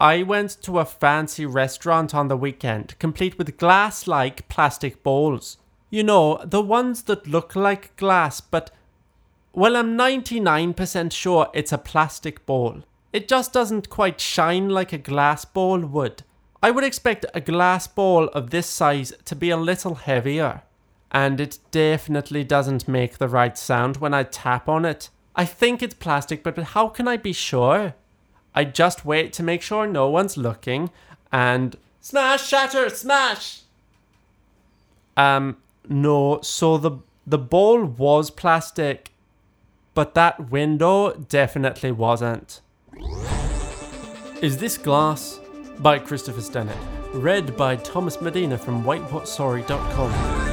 I went to a fancy restaurant on the weekend, complete with glass like plastic bowls. You know, the ones that look like glass, but. Well, I'm 99% sure it's a plastic bowl. It just doesn't quite shine like a glass bowl would. I would expect a glass bowl of this size to be a little heavier. And it definitely doesn't make the right sound when I tap on it. I think it's plastic, but how can I be sure? I just wait to make sure no one's looking and smash, shatter, smash. Um, no. So the the bowl was plastic, but that window definitely wasn't. Is this glass? By Christopher Stennett. Read by Thomas Medina from WhiteWhatSorry.com.